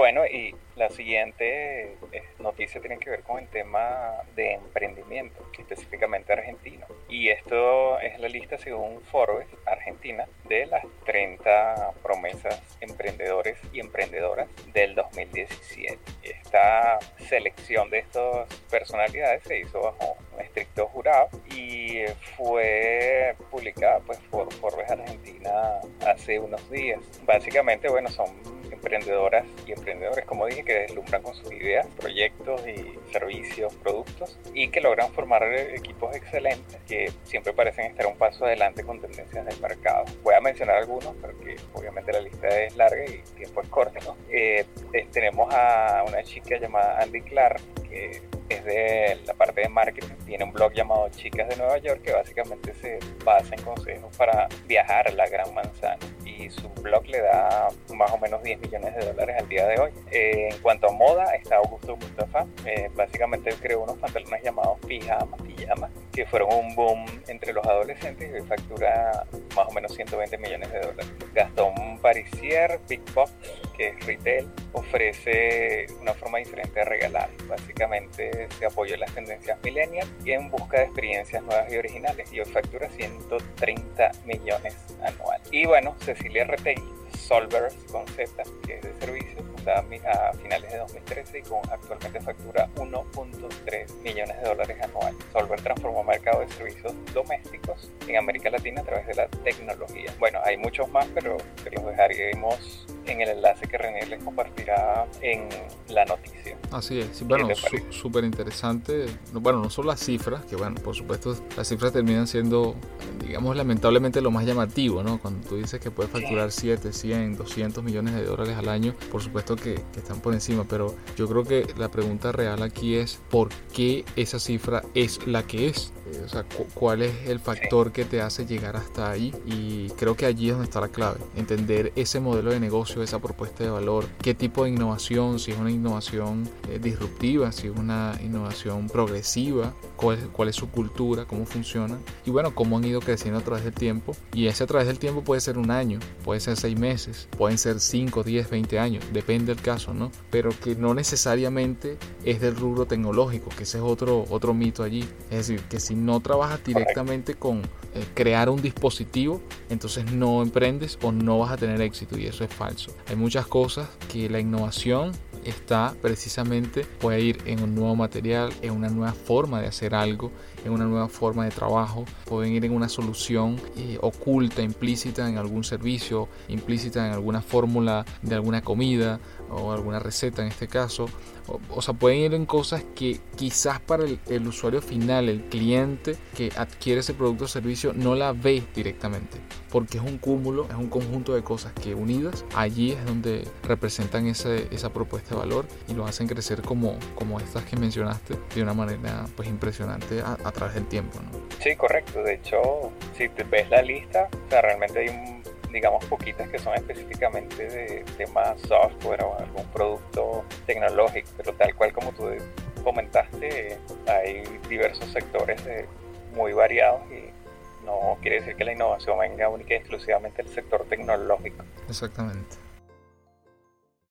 Bueno, y la siguiente eh, noticia tiene que ver con el tema de emprendimiento, específicamente argentino. Y esto es la lista según Forbes Argentina de las 30 promesas emprendedores y emprendedoras del 2017. Esta selección de estas personalidades se hizo bajo un estricto jurado y fue publicada pues, por Forbes Argentina hace unos días. Básicamente, bueno, son emprendedoras y emprendedores, como dije, que deslumbran con sus ideas, proyectos y servicios, productos y que logran formar equipos excelentes que siempre parecen estar un paso adelante con tendencias del mercado. Voy a mencionar algunos porque obviamente la lista es larga y el tiempo es corto. Eh, tenemos a una chica llamada Andy Clark que es de la parte de marketing, tiene un blog llamado Chicas de Nueva York que básicamente se basa en consejos para viajar a la Gran Manzana su blog le da más o menos 10 millones de dólares al día de hoy. Eh, en cuanto a moda, está Augusto Mustafa, eh, básicamente creó unos pantalones llamados pijama, pijama, que fueron un boom entre los adolescentes y factura más o menos 120 millones de dólares. Gastón Parisier, Big Box, que es retail, ofrece una forma diferente de regalar. Básicamente se apoyó en las tendencias millennials y en busca de experiencias nuevas y originales y hoy factura 130 millones anual. Y bueno, Cecilia Retegui, Solvers con Z, que es de servicios, a finales de 2013 y con actualmente factura 1.3 millones de dólares anual. Solver transformó mercado de servicios domésticos en América Latina a través de la tecnología. Bueno, hay muchos más, pero te los dejaremos en el enlace que René les compartirá en la noticia. Así es, bueno, súper interesante. Bueno, no solo las cifras, que bueno, por supuesto las cifras terminan siendo, digamos, lamentablemente lo más llamativo, ¿no? Cuando tú dices que puedes facturar 7, 100, 200 millones de dólares al año, por supuesto que, que están por encima, pero yo creo que la pregunta real aquí es por qué esa cifra es la que es. Eh, o sea, cuál es el factor que te hace llegar hasta ahí y creo que allí es donde está la clave, entender ese modelo de negocio, esa propuesta de valor, qué tipo de innovación, si es una innovación eh, disruptiva, si es una innovación progresiva, cuál, cuál es su cultura, cómo funciona y bueno, cómo han ido creciendo a través del tiempo y ese a través del tiempo puede ser un año, puede ser seis meses, pueden ser 5, 10, 20 años, depende del caso, ¿no? Pero que no necesariamente es del rubro tecnológico, que ese es otro, otro mito allí, es decir, que si no trabajas directamente con eh, crear un dispositivo, entonces no emprendes o no vas a tener éxito y eso es falso. Hay muchas cosas que la innovación está precisamente puede ir en un nuevo material, en una nueva forma de hacer algo, en una nueva forma de trabajo, pueden ir en una solución eh, oculta, implícita en algún servicio, implícita en alguna fórmula de alguna comida o alguna receta en este caso. O, sea, pueden ir en cosas que quizás para el, usuario final, el cliente que adquiere ese producto o servicio, no la ve directamente. Porque es un cúmulo, es un conjunto de cosas que unidas, allí es donde representan esa propuesta de valor y lo hacen crecer como, como estas que mencionaste de una manera pues impresionante a, a través del tiempo. ¿no? Sí, correcto. De hecho, si te ves la lista, o sea, realmente hay un digamos, poquitas que son específicamente de temas software o algún producto tecnológico, pero tal cual como tú comentaste, hay diversos sectores muy variados y no quiere decir que la innovación venga única y exclusivamente del sector tecnológico. Exactamente.